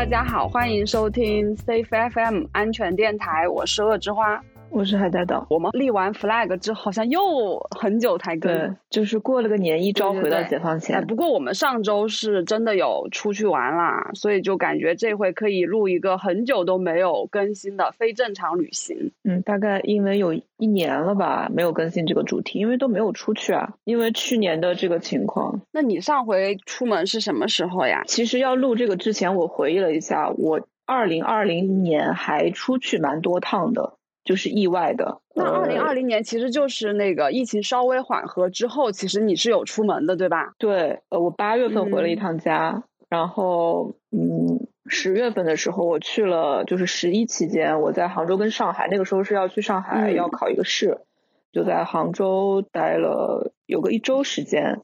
大家好，欢迎收听 Safe FM 安全电台，我是恶之花。我是海带岛。我们立完 flag 之后，好像又很久才更。对，就是过了个年，一朝回到解放前。哎，不过我们上周是真的有出去玩啦，所以就感觉这回可以录一个很久都没有更新的非正常旅行。嗯，大概因为有一年了吧，没有更新这个主题，因为都没有出去啊。因为去年的这个情况。那你上回出门是什么时候呀？其实要录这个之前，我回忆了一下，我二零二零年还出去蛮多趟的。就是意外的。那二零二零年其实就是那个疫情稍微缓和之后，其实你是有出门的，对吧？对，呃，我八月份回了一趟家，然后嗯，十月份的时候我去了，就是十一期间我在杭州跟上海，那个时候是要去上海要考一个试，就在杭州待了有个一周时间，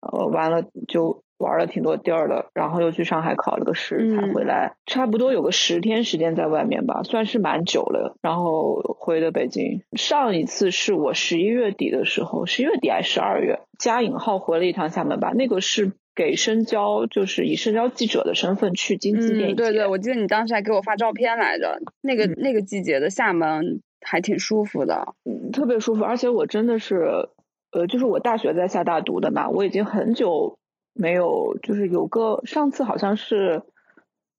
呃，完了就。玩了挺多地儿的，然后又去上海考了个试才回来，差不多有个十天时间在外面吧，算是蛮久了。然后回的北京，上一次是我十一月底的时候，十一月底还是十二月，加引号回了一趟厦门吧。那个是给深交，就是以深交记者的身份去金鸡电影对对，我记得你当时还给我发照片来着。那个那个季节的厦门还挺舒服的，嗯特别舒服。而且我真的是，呃，就是我大学在厦大读的嘛，我已经很久。没有，就是有个上次好像是，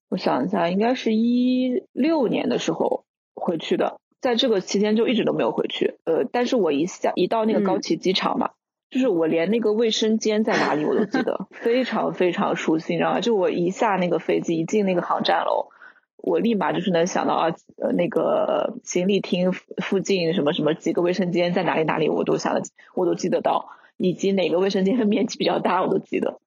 我想一下，应该是一六年的时候回去的，在这个期间就一直都没有回去。呃，但是我一下一到那个高崎机场嘛，就是我连那个卫生间在哪里我都记得，非常非常熟悉，你知道吗？就我一下那个飞机，一进那个航站楼，我立马就是能想到啊，呃，那个行李厅附近什么什么几个卫生间在哪里哪里，我都想得我都记得到。以及哪个卫生间的面积比较大，我都记得，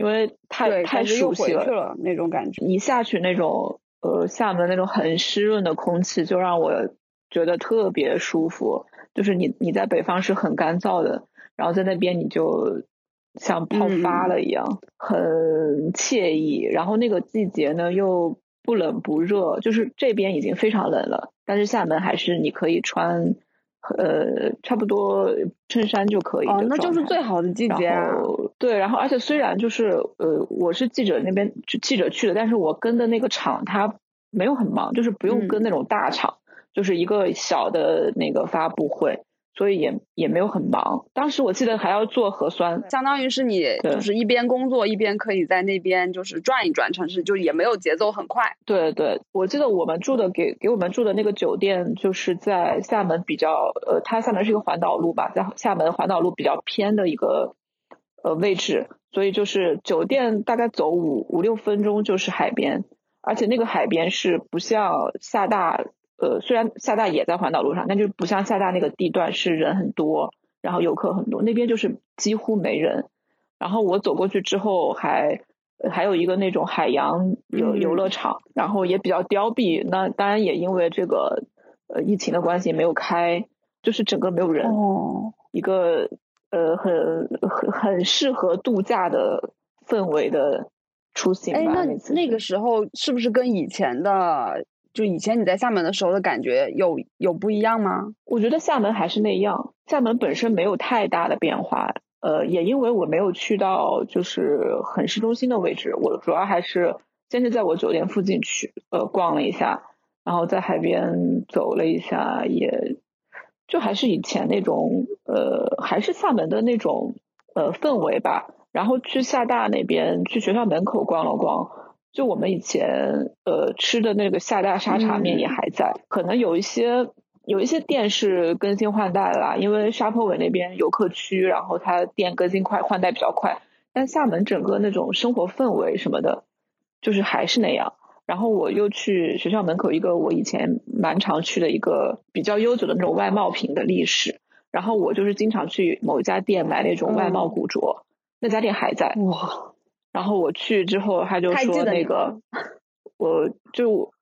因为太太熟悉了那种感觉。一下去那种呃厦门那种很湿润的空气，就让我觉得特别舒服。就是你你在北方是很干燥的，然后在那边你就像泡发了一样，很惬意。然后那个季节呢又不冷不热，就是这边已经非常冷了，但是厦门还是你可以穿。呃，差不多衬衫就可以。哦，那就是最好的季节啊。对，然后而且虽然就是呃，我是记者那边记者去的，但是我跟的那个厂他没有很忙，就是不用跟那种大厂，就是一个小的那个发布会。所以也也没有很忙，当时我记得还要做核酸，相当于是你就是一边工作一边可以在那边就是转一转城市，就也没有节奏很快。对对，我记得我们住的给给我们住的那个酒店就是在厦门比较呃，它厦门是一个环岛路吧，在厦门环岛路比较偏的一个呃位置，所以就是酒店大概走五五六分钟就是海边，而且那个海边是不像厦大。呃，虽然厦大也在环岛路上，但就不像厦大那个地段是人很多，然后游客很多，那边就是几乎没人。然后我走过去之后，还还有一个那种海洋游游乐场，然后也比较凋敝。那当然也因为这个呃疫情的关系没有开，就是整个没有人。哦，一个呃很很很适合度假的氛围的出行吧。哎，那那个时候是不是跟以前的？就以前你在厦门的时候的感觉有有不一样吗？我觉得厦门还是那样，厦门本身没有太大的变化。呃，也因为我没有去到就是很市中心的位置，我主要还是先是在我酒店附近去呃逛了一下，然后在海边走了一下，也就还是以前那种呃还是厦门的那种呃氛围吧。然后去厦大那边去学校门口逛了逛。就我们以前呃吃的那个厦大沙茶面也还在，可能有一些有一些店是更新换代啦，因为沙坡尾那边游客区，然后它店更新快，换代比较快。但厦门整个那种生活氛围什么的，就是还是那样。然后我又去学校门口一个我以前蛮常去的一个比较悠久的那种外贸品的历史，然后我就是经常去某一家店买那种外贸古着，那家店还在。哇。然后我去之后，他就说那个，我就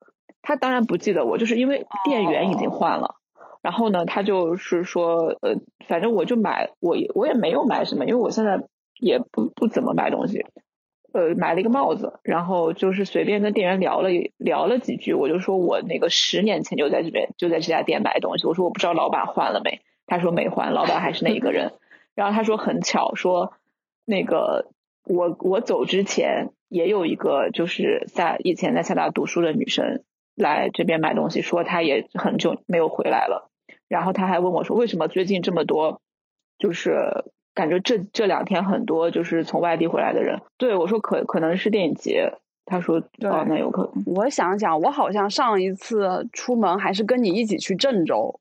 他当然不记得我，就是因为店员已经换了。然后呢，他就是说，呃，反正我就买，我也我也没有买什么，因为我现在也不不怎么买东西。呃，买了一个帽子，然后就是随便跟店员聊了聊了几句，我就说我那个十年前就在这边就在这家店买东西，我说我不知道老板换了没，他说没换，老板还是那一个人。然后他说很巧，说那个。我我走之前，也有一个就是在以前在厦大读书的女生来这边买东西，说她也很久没有回来了。然后她还问我说，为什么最近这么多，就是感觉这这两天很多就是从外地回来的人。对我说，可可能是电影节。他说，哦，那有可能。我想想，我好像上一次出门还是跟你一起去郑州，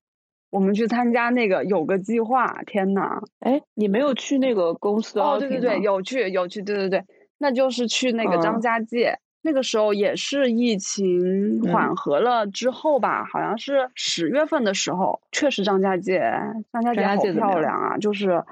我们去参加那个有个计划。天呐，哎，你没有去那个公司哦？对对对，有去有去，对对对。那就是去那个张家界，那个时候也是疫情缓和了之后吧，好像是十月份的时候，确实张家界，张家界好漂亮啊，就是，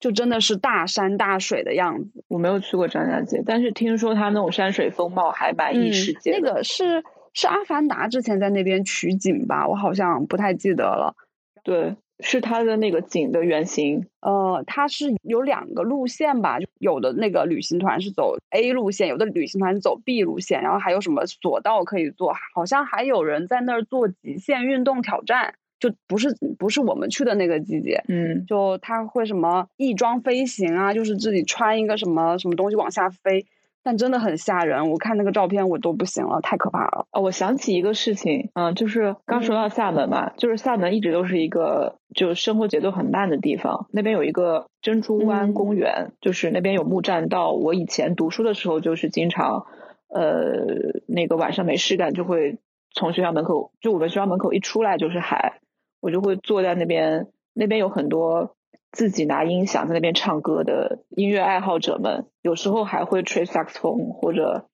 就真的是大山大水的样子。我没有去过张家界，但是听说它那种山水风貌还蛮异世界。那个是是阿凡达之前在那边取景吧，我好像不太记得了。对。是它的那个景的原型，呃，它是有两个路线吧，有的那个旅行团是走 A 路线，有的旅行团是走 B 路线，然后还有什么索道可以做，好像还有人在那儿做极限运动挑战，就不是不是我们去的那个季节，嗯，就他会什么翼装飞行啊，就是自己穿一个什么什么东西往下飞。但真的很吓人，我看那个照片我都不行了，太可怕了。哦，我想起一个事情，嗯，就是刚说到厦门嘛，就是厦门一直都是一个就生活节奏很慢的地方。那边有一个珍珠湾公园，就是那边有木栈道。我以前读书的时候，就是经常，呃，那个晚上没事干，就会从学校门口，就我们学校门口一出来就是海，我就会坐在那边，那边有很多。自己拿音响在那边唱歌的音乐爱好者们，有时候还会吹萨克斯风或者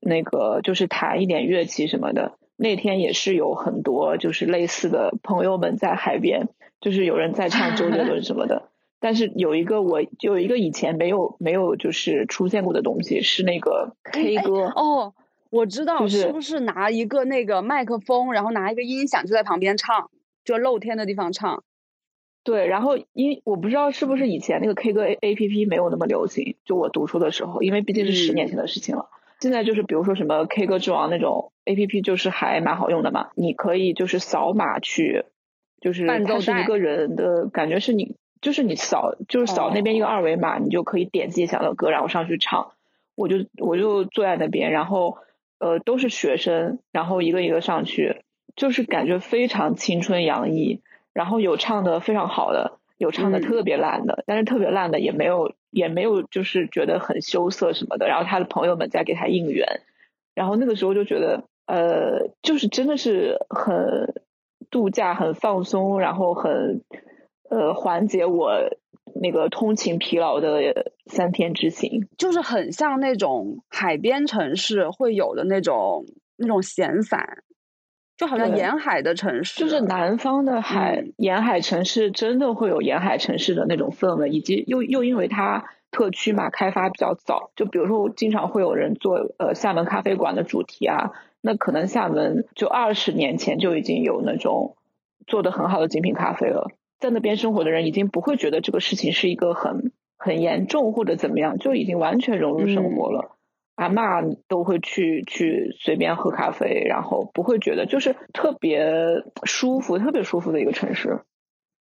那个就是弹一点乐器什么的。那天也是有很多就是类似的朋友们在海边，就是有人在唱周杰伦什么的。但是有一个我有一个以前没有没有就是出现过的东西是那个 K 歌哦，我知道是不是拿一个那个麦克风，然后拿一个音响就在旁边唱，就露天的地方唱。对，然后因我不知道是不是以前那个 K 歌 A A P P 没有那么流行，就我读书的时候，因为毕竟是十年前的事情了。现在就是比如说什么 K 歌之王那种 A P P，就是还蛮好用的嘛。你可以就是扫码去，就是它是一个人的感觉是你，就是你扫就是扫那边一个二维码，你就可以点自己想要的歌，然后上去唱。我就我就坐在那边，然后呃都是学生，然后一个一个上去，就是感觉非常青春洋溢。然后有唱的非常好的，有唱的特别烂的，但是特别烂的也没有，也没有就是觉得很羞涩什么的。然后他的朋友们在给他应援，然后那个时候就觉得，呃，就是真的是很度假、很放松，然后很呃缓解我那个通勤疲劳的三天之行，就是很像那种海边城市会有的那种那种闲散。就好像沿海的城市，就是南方的海沿海城市，真的会有沿海城市的那种氛围，以及又又因为它特区嘛，开发比较早。就比如说，经常会有人做呃厦门咖啡馆的主题啊，那可能厦门就二十年前就已经有那种做的很好的精品咖啡了，在那边生活的人已经不会觉得这个事情是一个很很严重或者怎么样，就已经完全融入生活了。阿妈都会去去随便喝咖啡，然后不会觉得就是特别舒服、特别舒服的一个城市，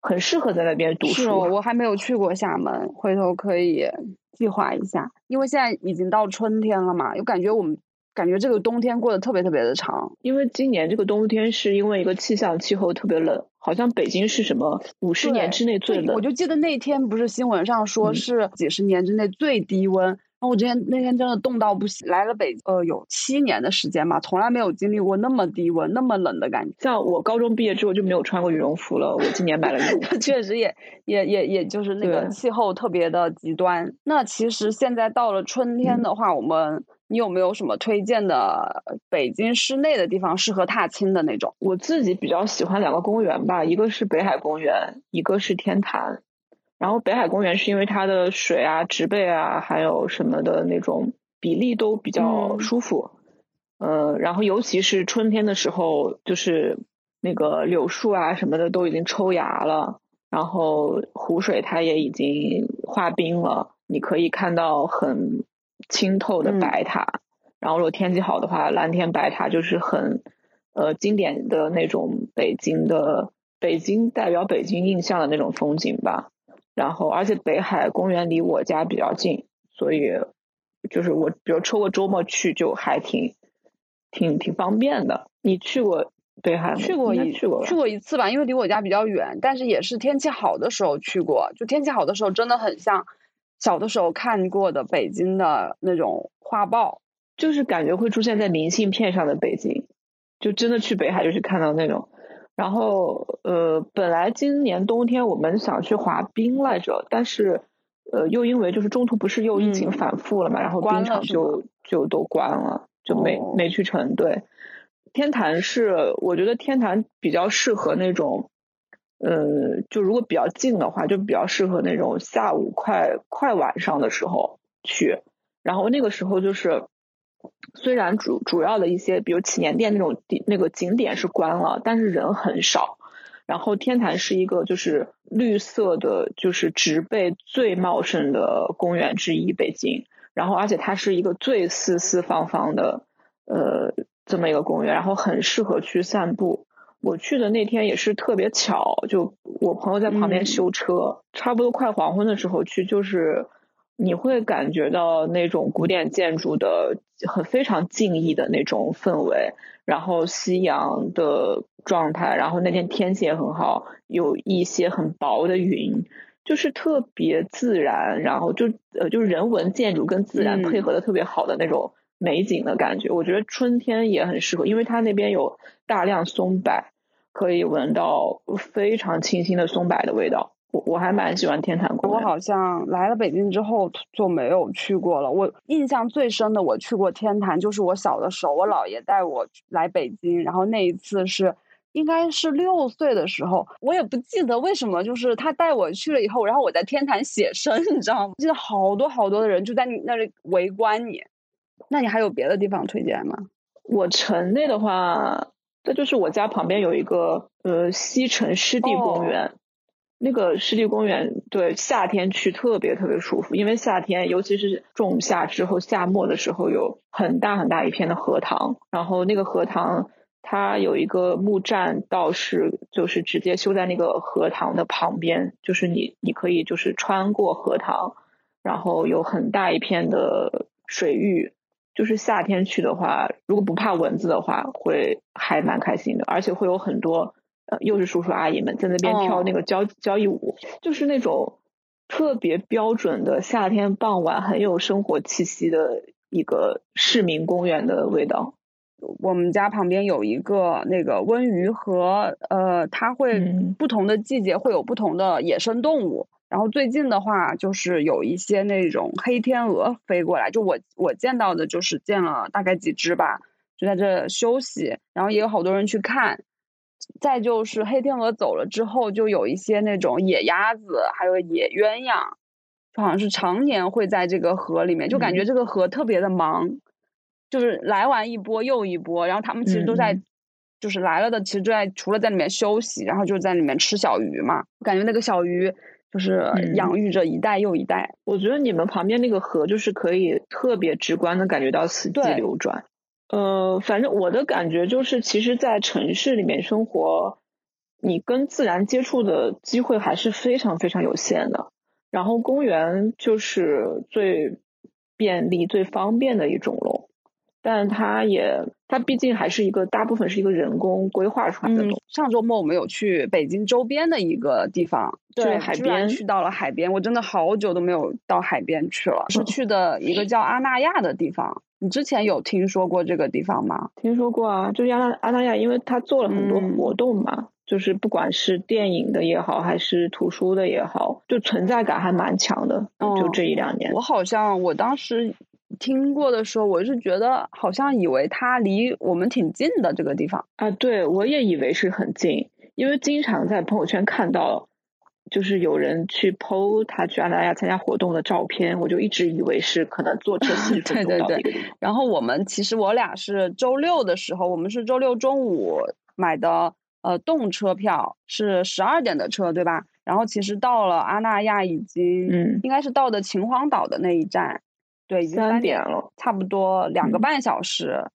很适合在那边读书。我还没有去过厦门，回头可以计划一下。因为现在已经到春天了嘛，又感觉我们感觉这个冬天过得特别特别的长。因为今年这个冬天是因为一个气象气候特别冷，好像北京是什么五十年之内最冷。我就记得那天不是新闻上说是几十年之内最低温。我之前那天真的冻到不行，来了北呃有七年的时间嘛，从来没有经历过那么低温、那么冷的感觉。像我高中毕业之后就没有穿过羽绒服了，我今年买了羽绒服。确实也也也也就是那个气候特别的极端。那其实现在到了春天的话，我们你有没有什么推荐的北京市内的地方适合踏青的那种？我自己比较喜欢两个公园吧，一个是北海公园，一个是天坛。然后北海公园是因为它的水啊、植被啊，还有什么的那种比例都比较舒服，呃，然后尤其是春天的时候，就是那个柳树啊什么的都已经抽芽了，然后湖水它也已经化冰了，你可以看到很清透的白塔，然后如果天气好的话，蓝天白塔就是很呃经典的那种北京的北京代表北京印象的那种风景吧。然后，而且北海公园离我家比较近，所以就是我比如抽个周末去就还挺挺挺方便的。你去过北海吗？去过一去过去过一次吧，因为离我家比较远，但是也是天气好的时候去过。就天气好的时候，真的很像小的时候看过的北京的那种画报，就是感觉会出现在明信片上的北京。就真的去北海，就是看到那种。然后呃，本来今年冬天我们想去滑冰来着，但是呃，又因为就是中途不是又疫情反复了嘛，然后冰场就就都关了，就没没去成。对，天坛是我觉得天坛比较适合那种，呃，就如果比较近的话，就比较适合那种下午快快晚上的时候去，然后那个时候就是。虽然主主要的一些，比如祈年殿那种地那个景点是关了，但是人很少。然后天坛是一个就是绿色的，就是植被最茂盛的公园之一，北京。然后而且它是一个最四四方方的呃这么一个公园，然后很适合去散步。我去的那天也是特别巧，就我朋友在旁边修车，差不多快黄昏的时候去，就是。你会感觉到那种古典建筑的很非常静谧的那种氛围，然后夕阳的状态，然后那天天气也很好，有一些很薄的云，就是特别自然，然后就呃就是人文建筑跟自然配合的特别好的那种美景的感觉。我觉得春天也很适合，因为它那边有大量松柏，可以闻到非常清新的松柏的味道。我我还蛮喜欢天坛公园。我好像来了北京之后就没有去过了。我印象最深的，我去过天坛，就是我小的时候，我姥爷带我来北京，然后那一次是应该是六岁的时候，我也不记得为什么，就是他带我去了以后，然后我在天坛写生，你知道吗？记得好多好多的人就在你那里围观你。那你还有别的地方推荐吗？我城内的话，这就是我家旁边有一个呃西城湿地公园。那个湿地公园，对夏天去特别特别舒服，因为夏天，尤其是仲夏之后夏末的时候，有很大很大一片的荷塘，然后那个荷塘它有一个木栈道是就是直接修在那个荷塘的旁边，就是你你可以就是穿过荷塘，然后有很大一片的水域，就是夏天去的话，如果不怕蚊子的话，会还蛮开心的，而且会有很多。呃，又是叔叔阿姨们在那边跳那个交交谊舞，就是那种特别标准的夏天傍晚很有生活气息的一个市民公园的味道。我们家旁边有一个那个温榆河，呃，它会不同的季节会有不同的野生动物。然后最近的话，就是有一些那种黑天鹅飞过来，就我我见到的就是见了大概几只吧，就在这休息，然后也有好多人去看。再就是黑天鹅走了之后，就有一些那种野鸭子，还有野鸳鸯，就好像是常年会在这个河里面，就感觉这个河特别的忙，就是来完一波又一波，然后他们其实都在，就是来了的其实就在除了在里面休息，然后就在里面吃小鱼嘛，感觉那个小鱼就是养育着一代又一代。我觉得你们旁边那个河就是可以特别直观的感觉到四季流转。呃，反正我的感觉就是，其实，在城市里面生活，你跟自然接触的机会还是非常非常有限的。然后，公园就是最便利、最方便的一种喽。但它也，它毕竟还是一个大部分是一个人工规划出来的。上周末我们有去北京周边的一个地方，对，海边去到了海边。我真的好久都没有到海边去了，是去的一个叫阿那亚的地方。你之前有听说过这个地方吗？听说过啊，就是阿那阿那亚，因为他做了很多活动嘛，就是不管是电影的也好，还是图书的也好，就存在感还蛮强的。就这一两年，我好像我当时听过的时候，我是觉得好像以为它离我们挺近的这个地方啊，对我也以为是很近，因为经常在朋友圈看到。就是有人去 PO 他去阿那亚参加活动的照片，我就一直以为是可能坐车四十分钟到一个地方。然后我们其实我俩是周六的时候，我们是周六中午买的呃动车票，是十二点的车，对吧？然后其实到了阿那亚已经，嗯，应该是到的秦皇岛的那一站，对，已经三点了，差不多两个半小时，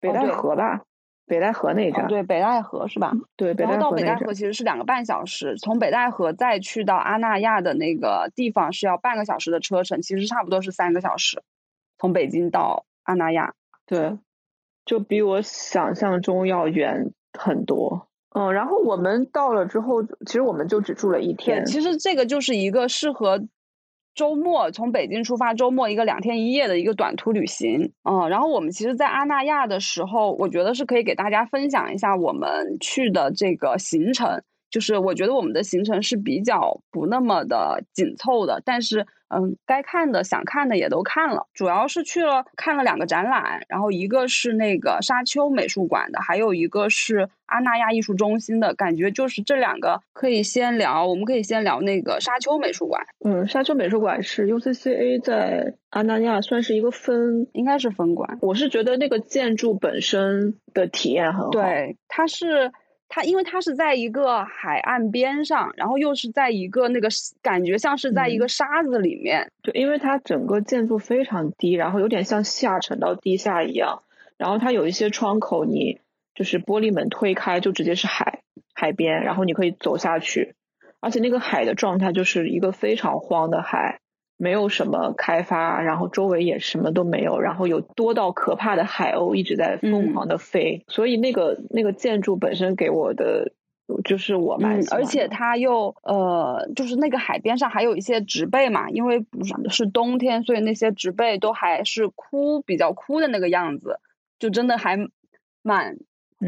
北戴河吧。北戴河那一站，对北戴河是吧？对，然后到北戴河其实是两个半小时，从北戴河再去到阿那亚的那个地方是要半个小时的车程，其实差不多是三个小时。从北京到阿那亚。对，就比我想象中要远很多。嗯，然后我们到了之后，其实我们就只住了一天。其实这个就是一个适合周末从北京出发，周末一个两天一夜的一个短途旅行。嗯，然后我们其实，在阿那亚的时候，我觉得是可以给大家分享一下我们去的这个行程。就是我觉得我们的行程是比较不那么的紧凑的，但是嗯，该看的、想看的也都看了。主要是去了看了两个展览，然后一个是那个沙丘美术馆的，还有一个是阿那亚艺术中心的。感觉就是这两个可以先聊，我们可以先聊那个沙丘美术馆。嗯，沙丘美术馆是 UCCA 在阿那亚算是一个分，应该是分馆。我是觉得那个建筑本身的体验很好，对，它是。它因为它是在一个海岸边上，然后又是在一个那个感觉像是在一个沙子里面。对，因为它整个建筑非常低，然后有点像下沉到地下一样。然后它有一些窗口，你就是玻璃门推开就直接是海海边，然后你可以走下去。而且那个海的状态就是一个非常荒的海。没有什么开发，然后周围也什么都没有，然后有多到可怕的海鸥一直在疯狂的飞，所以那个那个建筑本身给我的就是我蛮，而且它又呃，就是那个海边上还有一些植被嘛，因为不是是冬天，所以那些植被都还是枯，比较枯的那个样子，就真的还蛮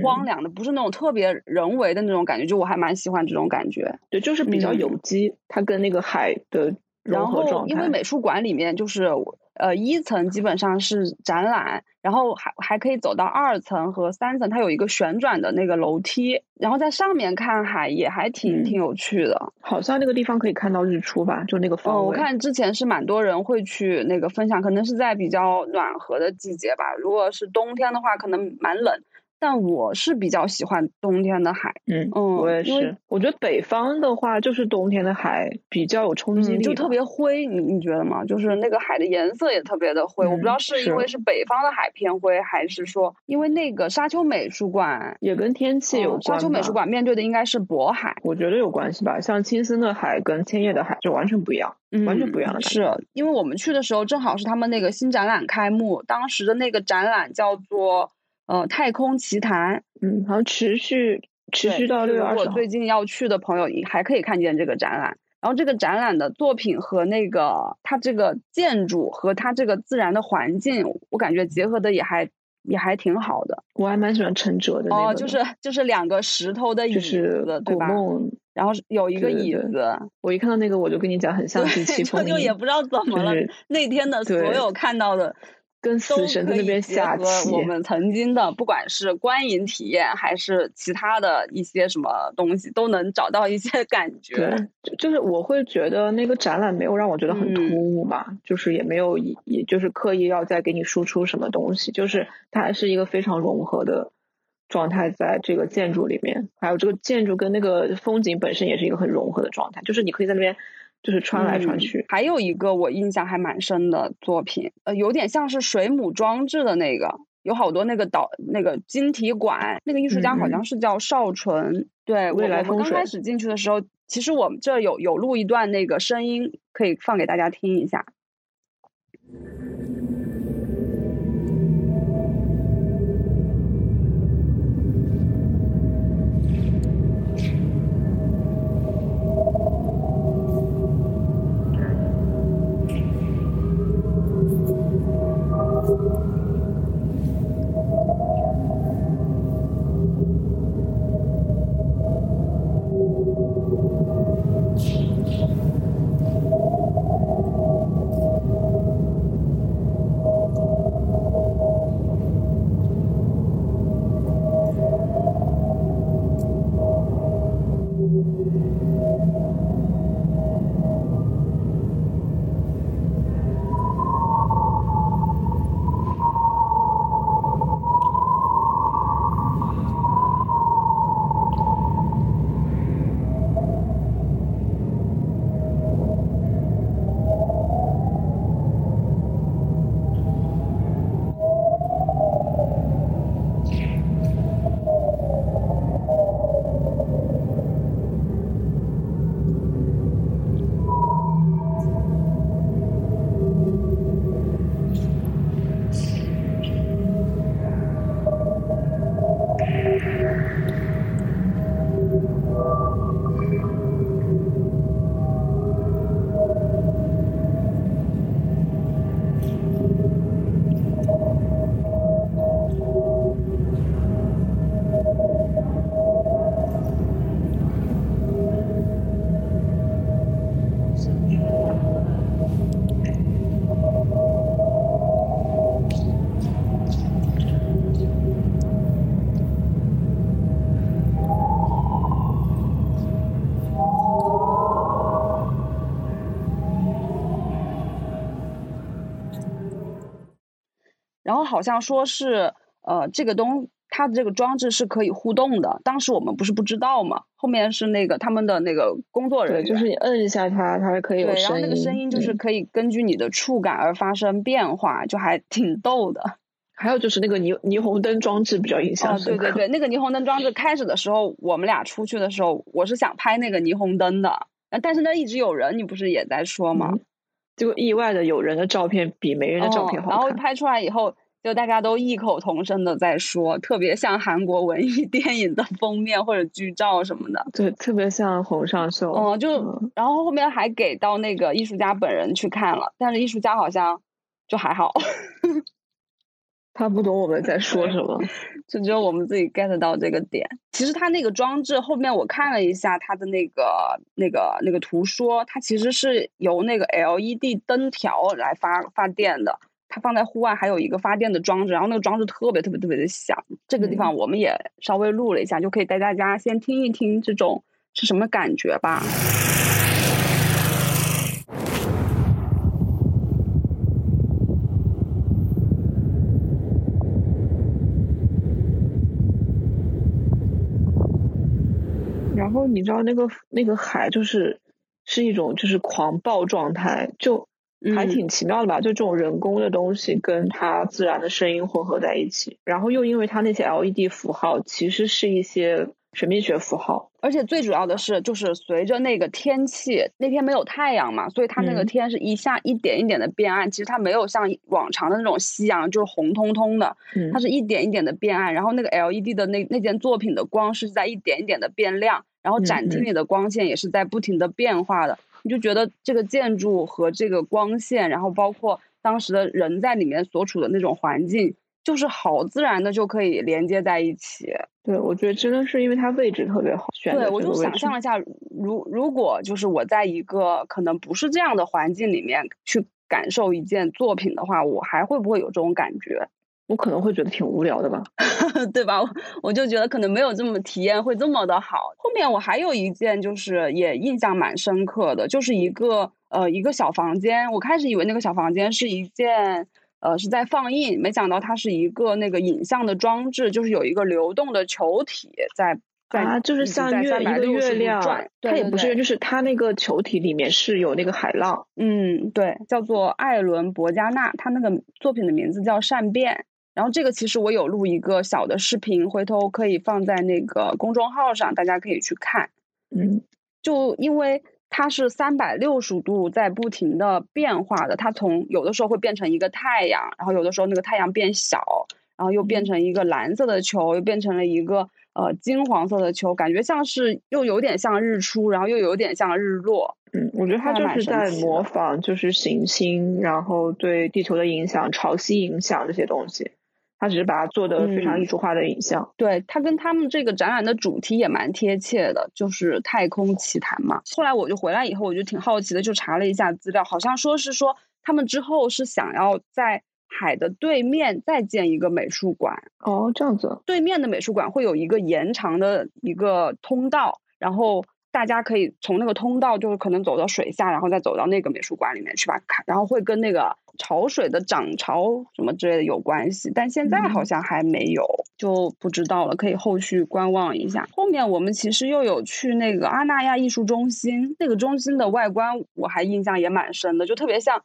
荒凉的，不是那种特别人为的那种感觉，就我还蛮喜欢这种感觉，对，就是比较有机，它跟那个海的。然后，因为美术馆里面就是呃一层基本上是展览，然后还还可以走到二层和三层，它有一个旋转的那个楼梯，然后在上面看海也还挺挺有趣的。好像那个地方可以看到日出吧？就那个方位。我看之前是蛮多人会去那个分享，可能是在比较暖和的季节吧。如果是冬天的话，可能蛮冷。但我是比较喜欢冬天的海，嗯嗯，我也是。我觉得北方的话，就是冬天的海比较有冲击力，就特别灰。你你觉得吗？就是那个海的颜色也特别的灰。我不知道是因为是北方的海偏灰，还是说因为那个沙丘美术馆也跟天气有关。沙丘美术馆面对的应该是渤海，我觉得有关系吧。像青森的海跟千叶的海就完全不一样，完全不一样的。是因为我们去的时候正好是他们那个新展览开幕，当时的那个展览叫做。呃，太空奇谈，嗯，好像持续持续到六月二十如果最近要去的朋友，你还可以看见这个展览。然后这个展览的作品和那个它这个建筑和它这个自然的环境，我感觉结合的也还也还挺好的。我还蛮喜欢陈哲的哦，就是就是两个石头的椅子，对吧？然后有一个椅子，我一看到那个我就跟你讲，很像第七封就也不知道怎么了，那天的所有看到的。跟死神在那边下棋。我们曾经的，不管是观影体验还是其他的一些什么东西，都能找到一些 感觉。对，就是我会觉得那个展览没有让我觉得很突兀吧，就是也没有，也就是刻意要再给你输出什么东西，就是它还是一个非常融合的状态，在这个建筑里面，还有这个建筑跟那个风景本身也是一个很融合的状态，就是你可以在那边。就是穿来穿去，还有一个我印象还蛮深的作品，呃，有点像是水母装置的那个，有好多那个导那个晶体管，那个艺术家好像是叫邵纯。对，未来我们刚开始进去的时候，其实我们这有有录一段那个声音，可以放给大家听一下。好像说是呃这个东它的这个装置是可以互动的，当时我们不是不知道嘛，后面是那个他们的那个工作人员，就是你摁一下它，它是可以有声音，然后那个声音就是可以根据你的触感而发生变化，就还挺逗的。还有就是那个霓霓虹灯装置比较印象深刻。对对对，那个霓虹灯装置开始的时候，我们俩出去的时候，我是想拍那个霓虹灯的，但是那一直有人，你不是也在说吗？结果意外的有人的照片比没人的照片好看。然后拍出来以后，就大家都异口同声的在说，特别像韩国文艺 电影的封面或者剧照什么的。对，特别像洪尚秀。嗯，就然后后面还给到那个艺术家本人去看了，但是艺术家好像就还好。他不懂我们在说什么，就只有我们自己 get 到这个点。其实他那个装置后面我看了一下他的那个那个那个图说，它其实是由那个 LED 灯条来发发电的。它放在户外还有一个发电的装置，然后那个装置特别特别特别的响。这个地方我们也稍微录了一下，就可以带大家先听一听这种是什么感觉吧。然后你知道那个那个海就是是一种就是狂暴状态，就还挺奇妙的吧？就这种人工的东西跟它自然的声音混合在一起，然后又因为它那些 LED 符号其实是一些。神秘学符号，而且最主要的是，就是随着那个天气，那天没有太阳嘛，所以它那个天是一下一点一点的变暗。其实它没有像往常的那种夕阳，就是红彤彤的，它是一点一点的变暗。然后那个 LED 的那那件作品的光是在一点一点的变亮，然后展厅里的光线也是在不停的变化的。你就觉得这个建筑和这个光线，然后包括当时的人在里面所处的那种环境。就是好自然的就可以连接在一起。对，我觉得真的是因为它位置特别好选。对，我就想象了一下，如如果就是我在一个可能不是这样的环境里面去感受一件作品的话，我还会不会有这种感觉？我可能会觉得挺无聊的吧，对吧？我就觉得可能没有这么体验会这么的好。后面我还有一件就是也印象蛮深刻的，就是一个呃一个小房间。我开始以为那个小房间是一件。呃，是在放映，没想到它是一个那个影像的装置，就是有一个流动的球体在在，啊，就是像月一个月亮，它也不是，就是它那个球体里面是有那个海浪，嗯，对，叫做艾伦博加纳，他那个作品的名字叫《善变》，然后这个其实我有录一个小的视频，回头可以放在那个公众号上，大家可以去看，嗯，就因为。它是三百六十度在不停的变化的，它从有的时候会变成一个太阳，然后有的时候那个太阳变小，然后又变成一个蓝色的球，又变成了一个呃金黄色的球，感觉像是又有点像日出，然后又有点像日落。嗯，我觉得它就是在模仿，就是行星，然后对地球的影响、潮汐影响这些东西。他只是把它做的非常艺术化的影像，对他跟他们这个展览的主题也蛮贴切的，就是太空奇谈嘛。后来我就回来以后，我就挺好奇的，就查了一下资料，好像说是说他们之后是想要在海的对面再建一个美术馆。哦，这样子，对面的美术馆会有一个延长的一个通道，然后。大家可以从那个通道，就是可能走到水下，然后再走到那个美术馆里面去吧，看，然后会跟那个潮水的涨潮什么之类的有关系，但现在好像还没有，就不知道了，可以后续观望一下。后面我们其实又有去那个阿那亚艺术中心，那个中心的外观我还印象也蛮深的，就特别像，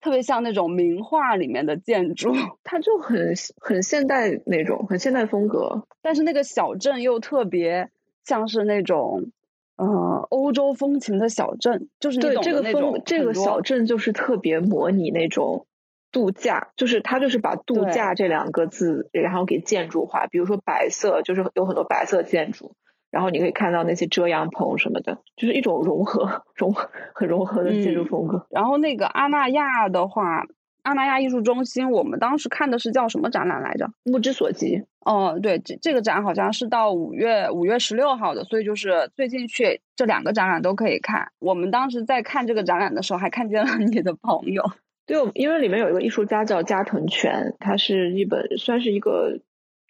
特别像那种名画里面的建筑，它就很很现代那种，很现代风格，但是那个小镇又特别像是那种。呃，欧洲风情的小镇，就是对这个风，这个小镇就是特别模拟那种度假，就是它就是把度假这两个字，然后给建筑化，比如说白色，就是有很多白色建筑，然后你可以看到那些遮阳棚什么的，就是一种融合融很融合的建筑风格。然后那个阿那亚的话。阿那亚艺术中心，我们当时看的是叫什么展览来着？目之所及。哦，对，这这个展好像是到五月五月十六号的，所以就是最近去这两个展览都可以看。我们当时在看这个展览的时候，还看见了你的朋友。对，因为里面有一个艺术家叫加藤全，他是一本算是一个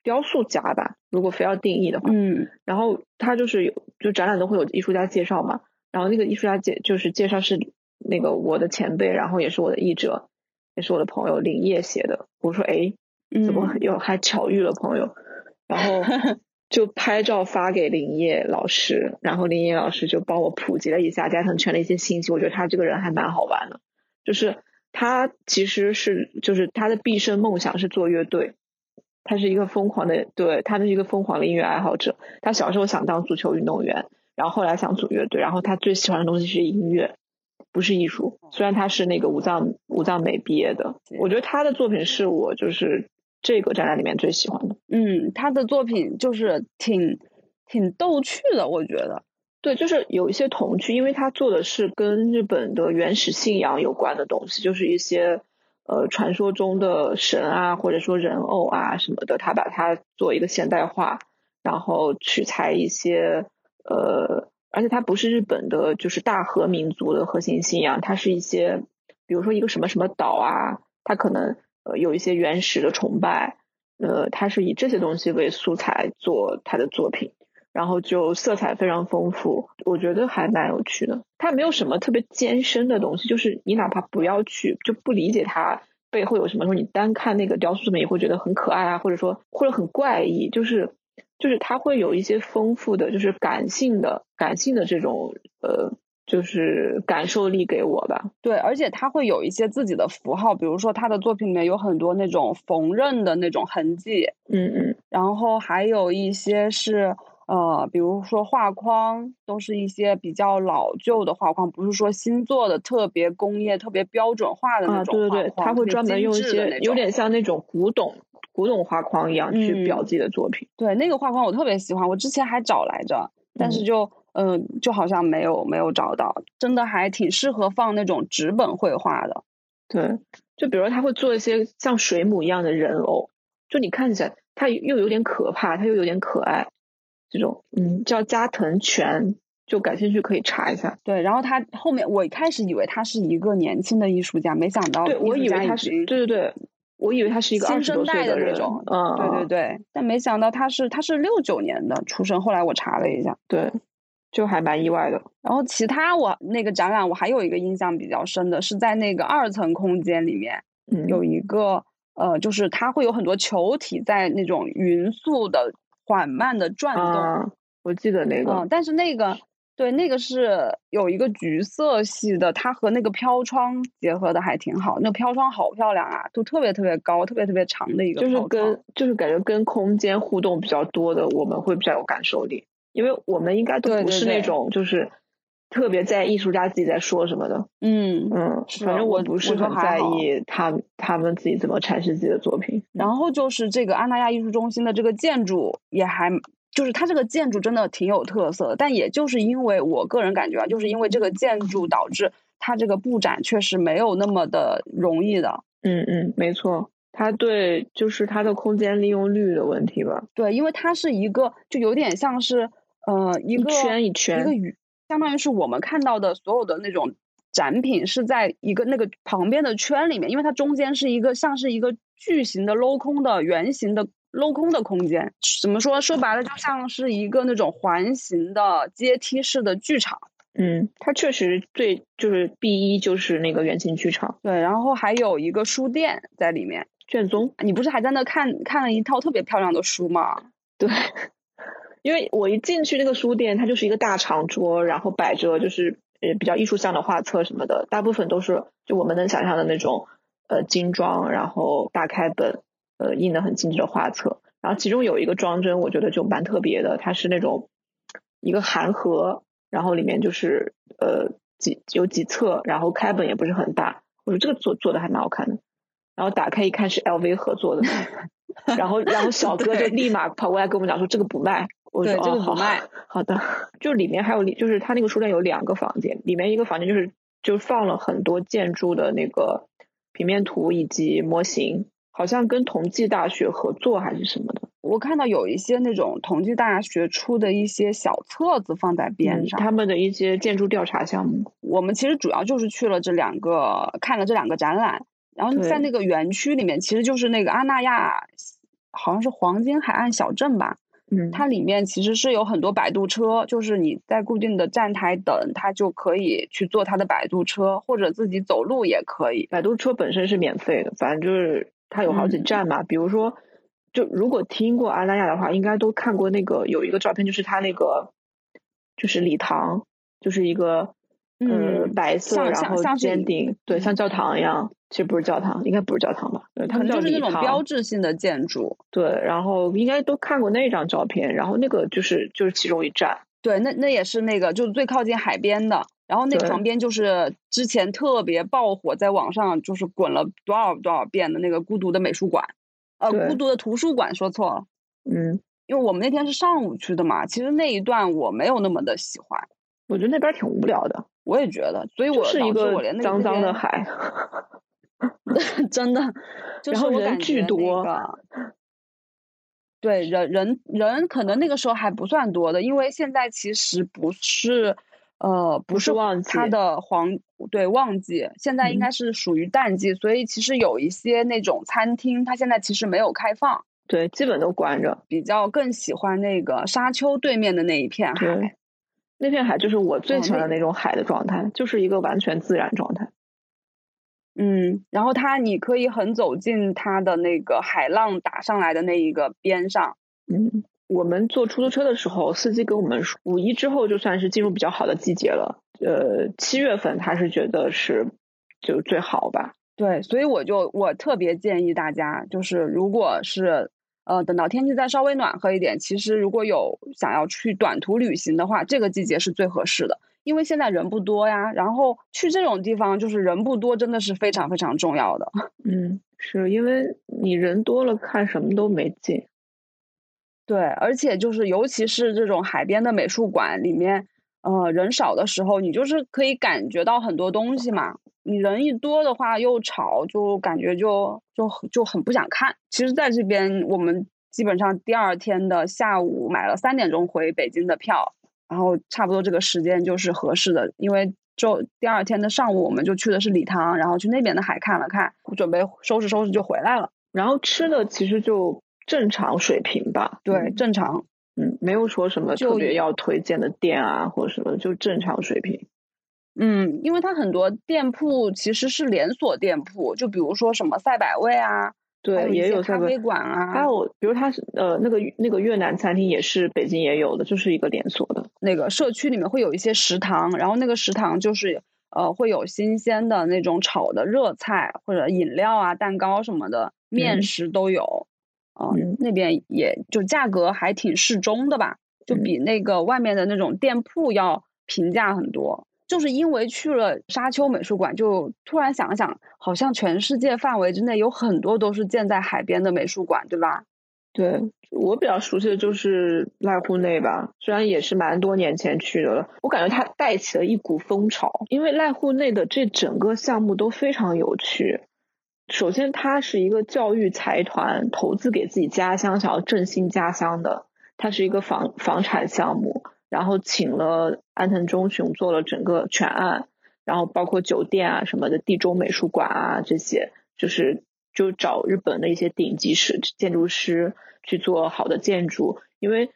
雕塑家吧，如果非要定义的话。嗯。然后他就是有，就展览都会有艺术家介绍嘛。然后那个艺术家介就是介绍是那个我的前辈，然后也是我的译者。也是我的朋友林烨写的。我说：“哎，怎么又还巧遇了朋友，然后 就拍照发给林业老师，然后林业老师就帮我普及了一下加藤圈的一些信息。我觉得他这个人还蛮好玩的，就是他其实是就是他的毕生梦想是做乐队，他是一个疯狂的对，他是一个疯狂的音乐爱好者。他小时候想当足球运动员，然后后来想组乐队，然后他最喜欢的东西是音乐。不是艺术，虽然他是那个武藏武藏美毕业的，我觉得他的作品是我就是这个展览里面最喜欢的。嗯，他的作品就是挺挺逗趣的，我觉得。对，就是有一些童趣，因为他做的是跟日本的原始信仰有关的东西，就是一些呃传说中的神啊，或者说人偶啊什么的，他把它做一个现代化，然后取材一些呃。而且它不是日本的，就是大和民族的核心信仰，它是一些，比如说一个什么什么岛啊，它可能呃有一些原始的崇拜，呃，它是以这些东西为素材做它的作品，然后就色彩非常丰富，我觉得还蛮有趣的。它没有什么特别艰深的东西，就是你哪怕不要去就不理解它背后有什么，说你单看那个雕塑什么也会觉得很可爱啊，或者说或者很怪异，就是。就是他会有一些丰富的，就是感性的、感性的这种呃，就是感受力给我吧。对，而且他会有一些自己的符号，比如说他的作品里面有很多那种缝纫的那种痕迹，嗯嗯，然后还有一些是呃，比如说画框，都是一些比较老旧的画框，不是说新做的特别工业、特别标准化的那种画框。对对对，他会专门用一些有点像那种古董。古董画框一样去表自己的作品，对那个画框我特别喜欢，我之前还找来着，但是就嗯，就好像没有没有找到，真的还挺适合放那种纸本绘画的。对，就比如他会做一些像水母一样的人偶，就你看起来他又有点可怕，他又有点可爱，这种嗯叫加藤泉，就感兴趣可以查一下。对，然后他后面我一开始以为他是一个年轻的艺术家，没想到对我以为他是对对对。我以为他是一个新生代的那种，嗯，对对对，但没想到他是他是六九年的出生。后来我查了一下，对，就还蛮意外的。然后其他我那个展览，我还有一个印象比较深的是在那个二层空间里面，有一个呃，就是它会有很多球体在那种匀速的缓慢的转动。我记得那个，嗯，但是那个。对，那个是有一个橘色系的，它和那个飘窗结合的还挺好。那飘窗好漂亮啊，都特别特别高，特别特别长的一个。就是跟就是感觉跟空间互动比较多的，我们会比较有感受力，因为我们应该都不是那种就是特别在意艺术家自己在说什么的。嗯嗯，反正我不是很在意他他们自己怎么阐释自己的作品。然后就是这个阿那亚艺术中心的这个建筑也还。就是它这个建筑真的挺有特色，但也就是因为我个人感觉啊，就是因为这个建筑导致它这个布展确实没有那么的容易的。嗯嗯，没错，它对就是它的空间利用率的问题吧。对，因为它是一个就有点像是呃一个圈一圈一个宇，相当于是我们看到的所有的那种展品是在一个那个旁边的圈里面，因为它中间是一个像是一个巨型的镂空的圆形的。镂空的空间怎么说？说白了，就像是一个那种环形的阶梯式的剧场。嗯，它确实最就是 B 一就是那个圆形剧场。对，然后还有一个书店在里面。卷宗，你不是还在那看看了一套特别漂亮的书吗？对，因为我一进去那个书店，它就是一个大长桌，然后摆着就是呃比较艺术向的画册什么的，大部分都是就我们能想象的那种呃精装，然后大开本。呃，印的很精致的画册，然后其中有一个装帧，我觉得就蛮特别的。它是那种一个函盒，然后里面就是呃几有几册，然后开本也不是很大。我说这个做做的还蛮好看的。然后打开一看是 LV 合作的，然后然后小哥就立马跑过来跟我们讲说这个不卖。我说这个不卖。好的，就里面还有就是他那个书店有两个房间，里面一个房间就是就放了很多建筑的那个平面图以及模型。好像跟同济大学合作还是什么的，我看到有一些那种同济大学出的一些小册子放在边上，他们的一些建筑调查项目。我们其实主要就是去了这两个，看了这两个展览，然后在那个园区里面，其实就是那个阿那亚，好像是黄金海岸小镇吧。嗯，它里面其实是有很多摆渡车，就是你在固定的站台等，它就可以去坐它的摆渡车，或者自己走路也可以。摆渡车本身是免费的，反正就是。它有好几站嘛。比如说，就如果听过阿拉亚的话，应该都看过那个有一个照片，就是它那个就是礼堂，就是一个呃白色，然后尖顶，对，像教堂一样。其实不是教堂，应该不是教堂吧？他们就是那种标志性的建筑。对，然后应该都看过那张照片，然后那个就是就是其中一站。对，那那也是那个就是最靠近海边的。然后那旁边就是之前特别爆火，在网上就是滚了多少多少遍的那个孤独的美术馆，呃，孤独的图书馆，说错了。嗯，因为我们那天是上午去的嘛，其实那一段我没有那么的喜欢，我觉得那边挺无聊的。我也觉得，所以我是一个脏脏的 海，真的。然后人巨多。对，人人人可能那个时候还不算多的，因为现在其实不是。呃，不是旺季，它的黄对旺季，现在应该是属于淡季，所以其实有一些那种餐厅，它现在其实没有开放，对，基本都关着。比较更喜欢那个沙丘对面的那一片海，那片海就是我最喜欢的那种海的状态，就是一个完全自然状态。嗯，然后它你可以很走进它的那个海浪打上来的那一个边上，嗯。我们坐出租车的时候，司机跟我们说，五一之后就算是进入比较好的季节了。呃，七月份他是觉得是就最好吧。对，所以我就我特别建议大家，就是如果是呃等到天气再稍微暖和一点，其实如果有想要去短途旅行的话，这个季节是最合适的，因为现在人不多呀。然后去这种地方，就是人不多，真的是非常非常重要的。嗯，是因为你人多了，看什么都没劲。对，而且就是尤其是这种海边的美术馆里面，呃，人少的时候，你就是可以感觉到很多东西嘛。你人一多的话又吵，就感觉就就就很不想看。其实在这边，我们基本上第二天的下午买了三点钟回北京的票，然后差不多这个时间就是合适的，因为就第二天的上午我们就去的是礼堂，然后去那边的海看了看，准备收拾收拾就回来了。然后吃的其实就。正常水平吧，对，正常，嗯，没有说什么特别要推荐的店啊，或者什么，就正常水平。嗯，因为它很多店铺其实是连锁店铺，就比如说什么赛百味啊，对，也有咖啡馆啊，还有比如它是呃那个那个越南餐厅也是北京也有的，就是一个连锁的。那个社区里面会有一些食堂，然后那个食堂就是呃会有新鲜的那种炒的热菜或者饮料啊、蛋糕什么的，面食都有。嗯，那边也就价格还挺适中的吧，就比那个外面的那种店铺要平价很多。就是因为去了沙丘美术馆，就突然想想，好像全世界范围之内有很多都是建在海边的美术馆，对吧？对我比较熟悉的就是濑户内吧，虽然也是蛮多年前去的了，我感觉它带起了一股风潮，因为濑户内的这整个项目都非常有趣。首先，它是一个教育财团投资给自己家乡，想要振兴家乡的。它是一个房房产项目，然后请了安藤忠雄做了整个全案，然后包括酒店啊什么的，地中美术馆啊这些，就是就找日本的一些顶级师建筑师去做好的建筑。因为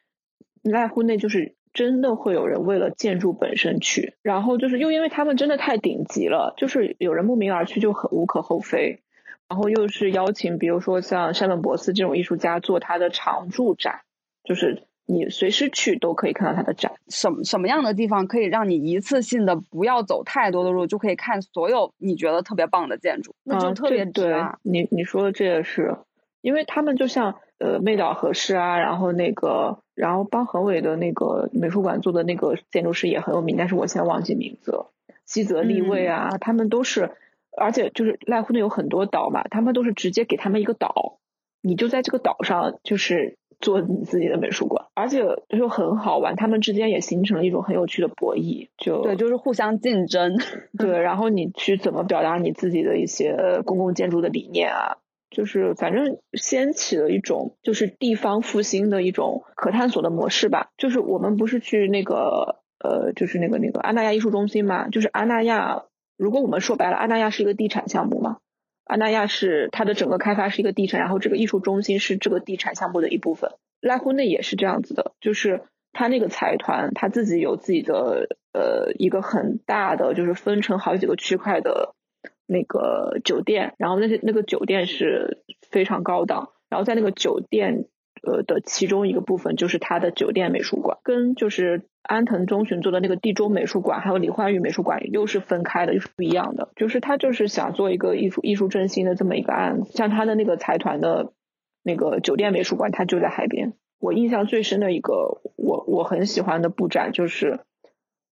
濑户内就是真的会有人为了建筑本身去，然后就是又因为他们真的太顶级了，就是有人慕名而去就很无可厚非。然后又是邀请，比如说像山本博斯这种艺术家做他的常驻展，就是你随时去都可以看到他的展。什么什么样的地方可以让你一次性的不要走太多的路，就可以看所有你觉得特别棒的建筑？那就特别对。你你说的这也是，因为他们就像呃妹岛和世啊，然后那个然后帮横尾的那个美术馆做的那个建筑师也很有名，但是我现在忘记名字了。西泽立卫啊，他们都是。而且就是濑户内有很多岛嘛，他们都是直接给他们一个岛，你就在这个岛上就是做你自己的美术馆，而且就很好玩，他们之间也形成了一种很有趣的博弈，就对，就是互相竞争，对，然后你去怎么表达你自己的一些公共建筑的理念啊，就是反正掀起了一种就是地方复兴的一种可探索的模式吧，就是我们不是去那个呃，就是那个那个阿那亚艺术中心嘛，就是阿那亚。如果我们说白了，阿那亚是一个地产项目嘛？阿那亚是它的整个开发是一个地产，然后这个艺术中心是这个地产项目的一部分。濑户内也是这样子的，就是他那个财团他自己有自己的呃一个很大的，就是分成好几个区块的那个酒店，然后那些那个酒店是非常高档。然后在那个酒店呃的其中一个部分，就是它的酒店美术馆，跟就是安藤忠雄做的那个地中美术馆，还有李焕玉美术馆又是分开的，又是不一样的。就是他就是想做一个艺术艺术振兴的这么一个案子，像他的那个财团的那个酒店美术馆，它就在海边。我印象最深的一个，我我很喜欢的布展就是。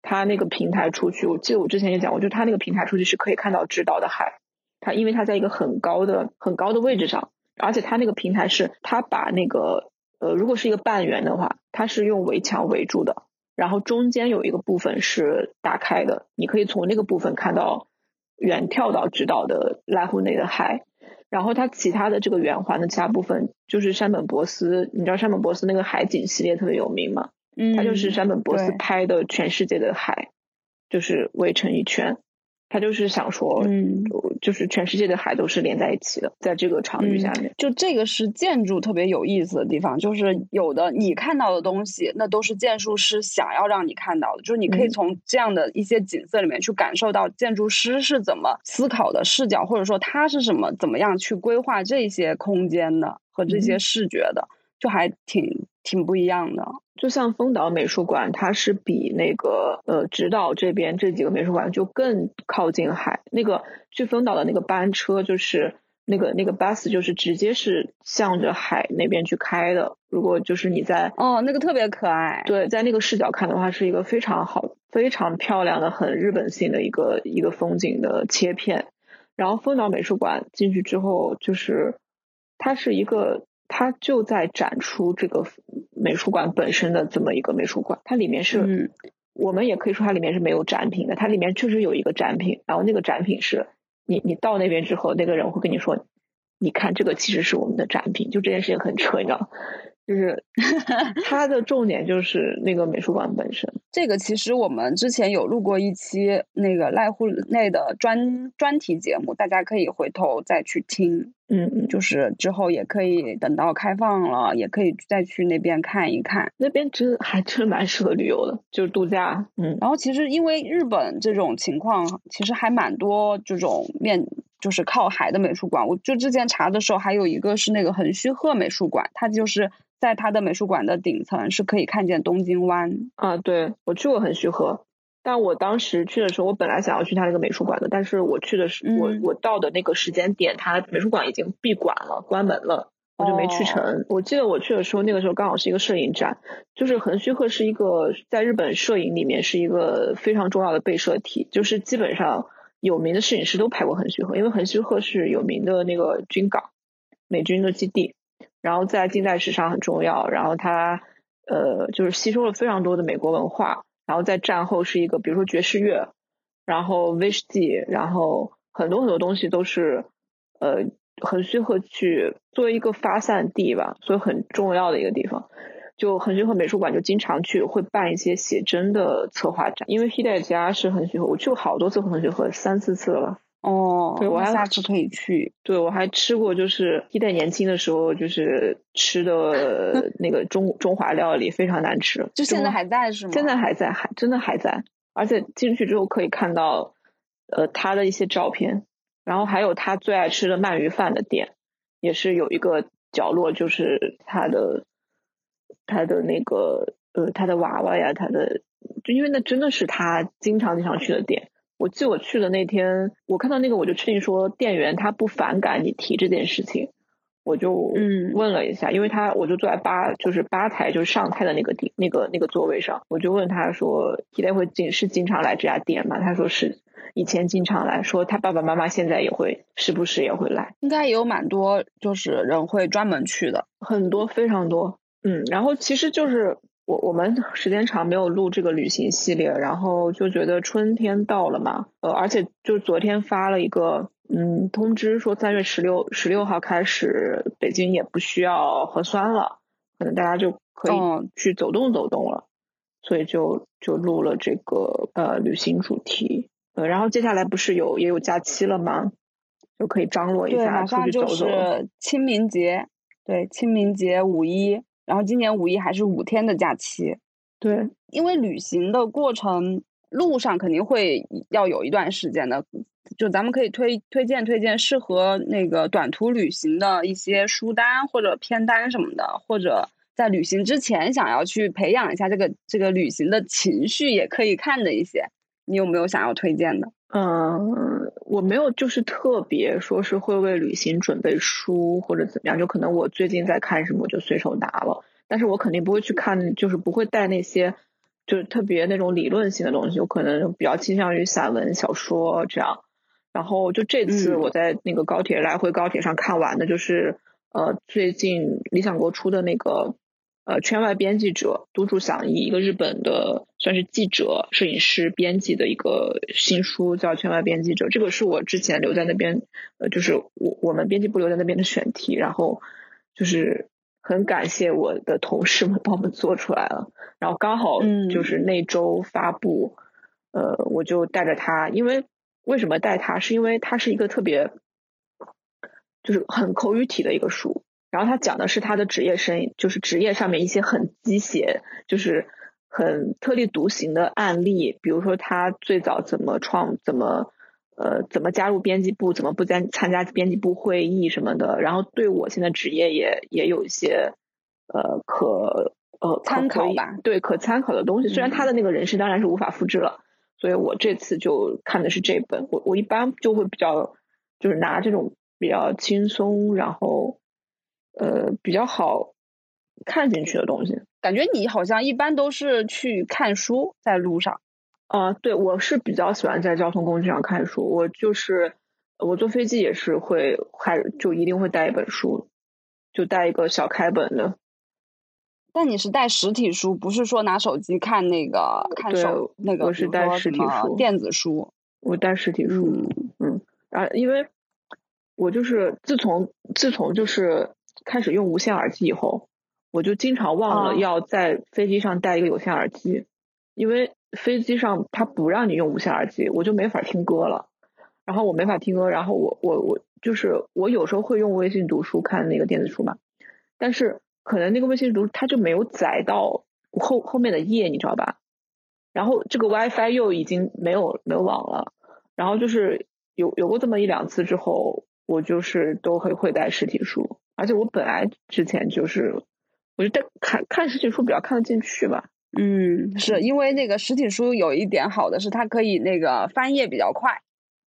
他那个平台出去，我记得我之前也讲过，就他那个平台出去是可以看到直岛的海。它因为它在一个很高的、很高的位置上，而且它那个平台是它把那个呃，如果是一个半圆的话，它是用围墙围住的，然后中间有一个部分是打开的，你可以从那个部分看到远眺到直岛的濑户内的海。然后它其他的这个圆环的其他部分就是山本博斯，你知道山本博斯那个海景系列特别有名吗？他就是山本博斯拍的全世界的海，就是围成一圈。他就是想说，嗯，就是全世界的海都是连在一起的，在这个场域下面。就这个是建筑特别有意思的地方，就是有的你看到的东西，那都是建筑师想要让你看到的。就是你可以从这样的一些景色里面去感受到建筑师是怎么思考的视角，或者说他是什么怎么样去规划这些空间的和这些视觉的，就还挺挺不一样的。就像丰岛美术馆，它是比那个呃直岛这边这几个美术馆就更靠近海。那个去丰岛的那个班车，就是那个那个 bus，就是直接是向着海那边去开的。如果就是你在哦，那个特别可爱。对，在那个视角看的话，是一个非常好、非常漂亮的、很日本性的一个一个风景的切片。然后丰岛美术馆进去之后，就是它是一个。它就在展出这个美术馆本身的这么一个美术馆，它里面是，我们也可以说它里面是没有展品的，它里面确实有一个展品，然后那个展品是你你到那边之后，那个人会跟你说，你看这个其实是我们的展品，就这件事情很扯，你知道。就是 它的重点就是那个美术馆本身。这个其实我们之前有录过一期那个濑户内的专专题节目，大家可以回头再去听。嗯，就是之后也可以等到开放了，也可以再去那边看一看。那边真 还真蛮适合旅游的，就是度假。嗯，然后其实因为日本这种情况，其实还蛮多这种面。就是靠海的美术馆，我就之前查的时候，还有一个是那个横须贺美术馆，它就是在它的美术馆的顶层是可以看见东京湾啊。对我去过横须贺，但我当时去的时候，我本来想要去它那个美术馆的，但是我去的是我我到的那个时间点，它美术馆已经闭馆了，关门了，我就没去成。我记得我去的时候，那个时候刚好是一个摄影展，就是横须贺是一个在日本摄影里面是一个非常重要的被摄体，就是基本上。有名的摄影师都拍过横须贺，因为横须贺是有名的那个军港，美军的基地，然后在近代史上很重要，然后它呃就是吸收了非常多的美国文化，然后在战后是一个比如说爵士乐，然后威士忌，然后很多很多东西都是呃横须贺去作为一个发散地吧，所以很重要的一个地方。就横须贺美术馆就经常去，会办一些写真的策划展。因为 Hide 家是横须贺，我去过好多次横须贺，三四次了。哦，对我还下次可以去。对我还吃过，就是 Hide 年轻的时候就是吃的 那个中中华料理，非常难吃。就现在还在是吗？现在还在，还真的还在。而且进去之后可以看到，呃，他的一些照片，然后还有他最爱吃的鳗鱼饭的店，也是有一个角落，就是他的。他的那个呃，他的娃娃呀，他的就因为那真的是他经常经常去的店。我记得我去的那天，我看到那个我就确定说店员他不反感你提这件事情，我就嗯问了一下，因为他我就坐在吧就是吧台就是上菜的那个地那个那个座位上，我就问他说提代会经是经常来这家店吗？他说是以前经常来说他爸爸妈妈现在也会时不时也会来，应该也有蛮多就是人会专门去的，很多非常多。嗯，然后其实就是我我们时间长没有录这个旅行系列，然后就觉得春天到了嘛，呃，而且就昨天发了一个嗯通知，说三月十六十六号开始北京也不需要核酸了，可能大家就可以去走动走动了，所以就就录了这个呃旅行主题，呃，然后接下来不是有也有假期了吗？就可以张罗一下出去走走。清明节，对，清明节、五一。然后今年五一还是五天的假期，对，因为旅行的过程路上肯定会要有一段时间的，就咱们可以推推荐推荐适合那个短途旅行的一些书单或者片单什么的，或者在旅行之前想要去培养一下这个这个旅行的情绪，也可以看的一些，你有没有想要推荐的？嗯，我没有，就是特别说是会为旅行准备书或者怎么样，就可能我最近在看什么，我就随手拿了。但是我肯定不会去看，就是不会带那些，就是特别那种理论性的东西。我可能比较倾向于散文、小说这样。然后就这次我在那个高铁来回高铁上看完的，就是呃最近理想国出的那个。呃，圈外编辑者都筑响一，一个日本的算是记者、摄影师、编辑的一个新书，叫《圈外编辑者》。这个是我之前留在那边，呃，就是我我们编辑部留在那边的选题，然后就是很感谢我的同事们帮我们做出来了。然后刚好就是那周发布，呃，我就带着它，因为为什么带它？是因为它是一个特别就是很口语体的一个书。然后他讲的是他的职业生，就是职业上面一些很鸡血，就是很特立独行的案例。比如说他最早怎么创，怎么呃怎么加入编辑部，怎么不参参加编辑部会议什么的。然后对我现在职业也也有一些呃可呃参考吧，对可参考的东西。虽然他的那个人生当然是无法复制了，所以我这次就看的是这本。我我一般就会比较就是拿这种比较轻松，然后。呃，比较好看进去的东西，感觉你好像一般都是去看书在路上。啊，对，我是比较喜欢在交通工具上看书。我就是我坐飞机也是会，还就一定会带一本书，就带一个小开本的。但你是带实体书，不是说拿手机看那个看手那个？我是带实体书，电子书。我带实体书，嗯，然后因为我就是自从自从就是。开始用无线耳机以后，我就经常忘了要在飞机上带一个有线耳机，因为飞机上它不让你用无线耳机，我就没法听歌了。然后我没法听歌，然后我我我就是我有时候会用微信读书看那个电子书嘛，但是可能那个微信读它就没有载到后后面的页，你知道吧？然后这个 WiFi 又已经没有没有网了，然后就是有有过这么一两次之后，我就是都会会带实体书。而且我本来之前就是，我觉得看看实体书比较看得进去吧。嗯，是因为那个实体书有一点好的是它可以那个翻页比较快，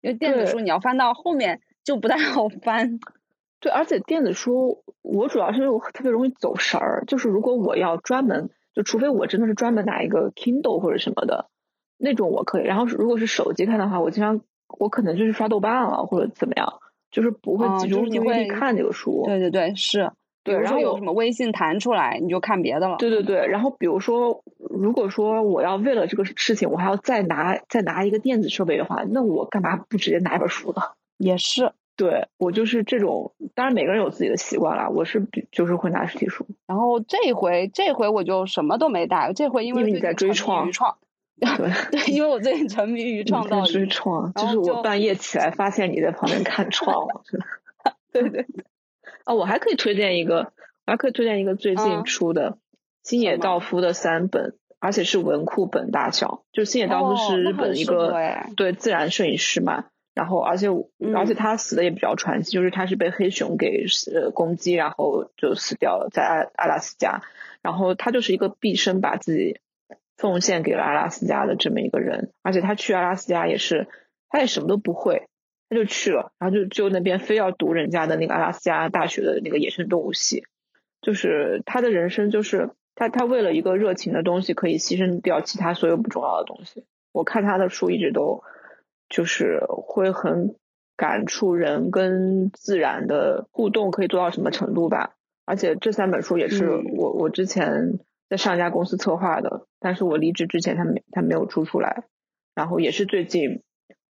因为电子书你要翻到后面就不太好翻。对，而且电子书我主要是因为我特别容易走神儿，就是如果我要专门，就除非我真的是专门拿一个 Kindle 或者什么的那种我可以。然后如果是手机看的话，我经常我可能就是刷豆瓣了或者怎么样。就是不会集中注意力看这个书，对对对，是。对，然后有什么微信弹出来，你就看别的了。对对对，然后比如说，如果说我要为了这个事情，我还要再拿再拿一个电子设备的话，那我干嘛不直接拿一本书呢？也是，对我就是这种。当然，每个人有自己的习惯了。我是比就是会拿实体书。然后这回这回我就什么都没带，这回因为你在追创。对 对，因为我最近沉迷于创造追创，就是我半夜起来发现你在旁边看创了，对对 对。啊，我还可以推荐一个，我还可以推荐一个最近出的星野道夫的三本，而且是文库本大小。就星野道夫是日本一个对自然摄影师嘛，然后而且而且他死的也比较传奇，就是他是被黑熊给呃攻击，然后就死掉了，在阿阿拉斯加。然后他就是一个毕生把自己。奉献给了阿拉斯加的这么一个人，而且他去阿拉斯加也是，他也什么都不会，他就去了，然后就就那边非要读人家的那个阿拉斯加大学的那个野生动物系，就是他的人生就是他他为了一个热情的东西可以牺牲掉其他所有不重要的东西。我看他的书一直都就是会很感触人跟自然的互动可以做到什么程度吧，而且这三本书也是我我之前。在上一家公司策划的，但是我离职之前，他没他没有出出来，然后也是最近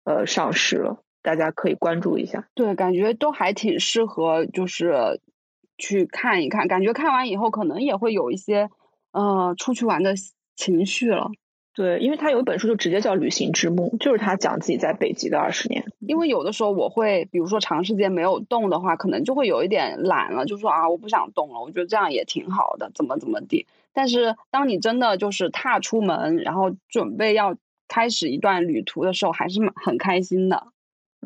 呃上市了，大家可以关注一下。对，感觉都还挺适合，就是去看一看，感觉看完以后可能也会有一些呃出去玩的情绪了。对，因为他有一本书就直接叫《旅行之梦》，就是他讲自己在北极的二十年。因为有的时候我会，比如说长时间没有动的话，可能就会有一点懒了，就说啊，我不想动了。我觉得这样也挺好的，怎么怎么地。但是当你真的就是踏出门，然后准备要开始一段旅途的时候，还是很开心的。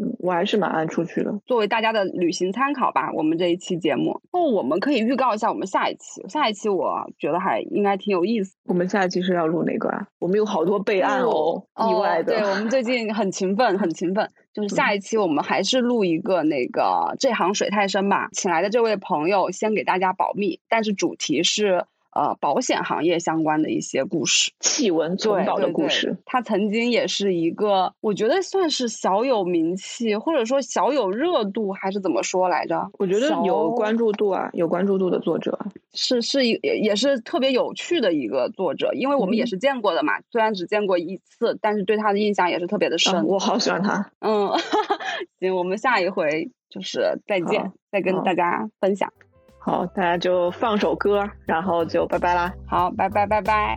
嗯，我还是蛮爱出去的。作为大家的旅行参考吧，我们这一期节目，那我们可以预告一下我们下一期。下一期我觉得还应该挺有意思。我们下一期是要录哪个啊？我们有好多备案哦，意外的。对我们最近很勤奋，很勤奋。就是下一期我们还是录一个那个这行水太深吧，请来的这位朋友先给大家保密，但是主题是。呃，保险行业相关的一些故事，气闻从导的故事。他曾经也是一个，我觉得算是小有名气，或者说小有热度，还是怎么说来着？我觉得有关注度啊，有关注度的作者是是一也是特别有趣的一个作者，因为我们也是见过的嘛，虽然只见过一次，但是对他的印象也是特别的深。我好喜欢他。嗯，行，我们下一回就是再见，再跟大家分享。好，大家就放首歌，然后就拜拜啦。好，拜拜拜拜。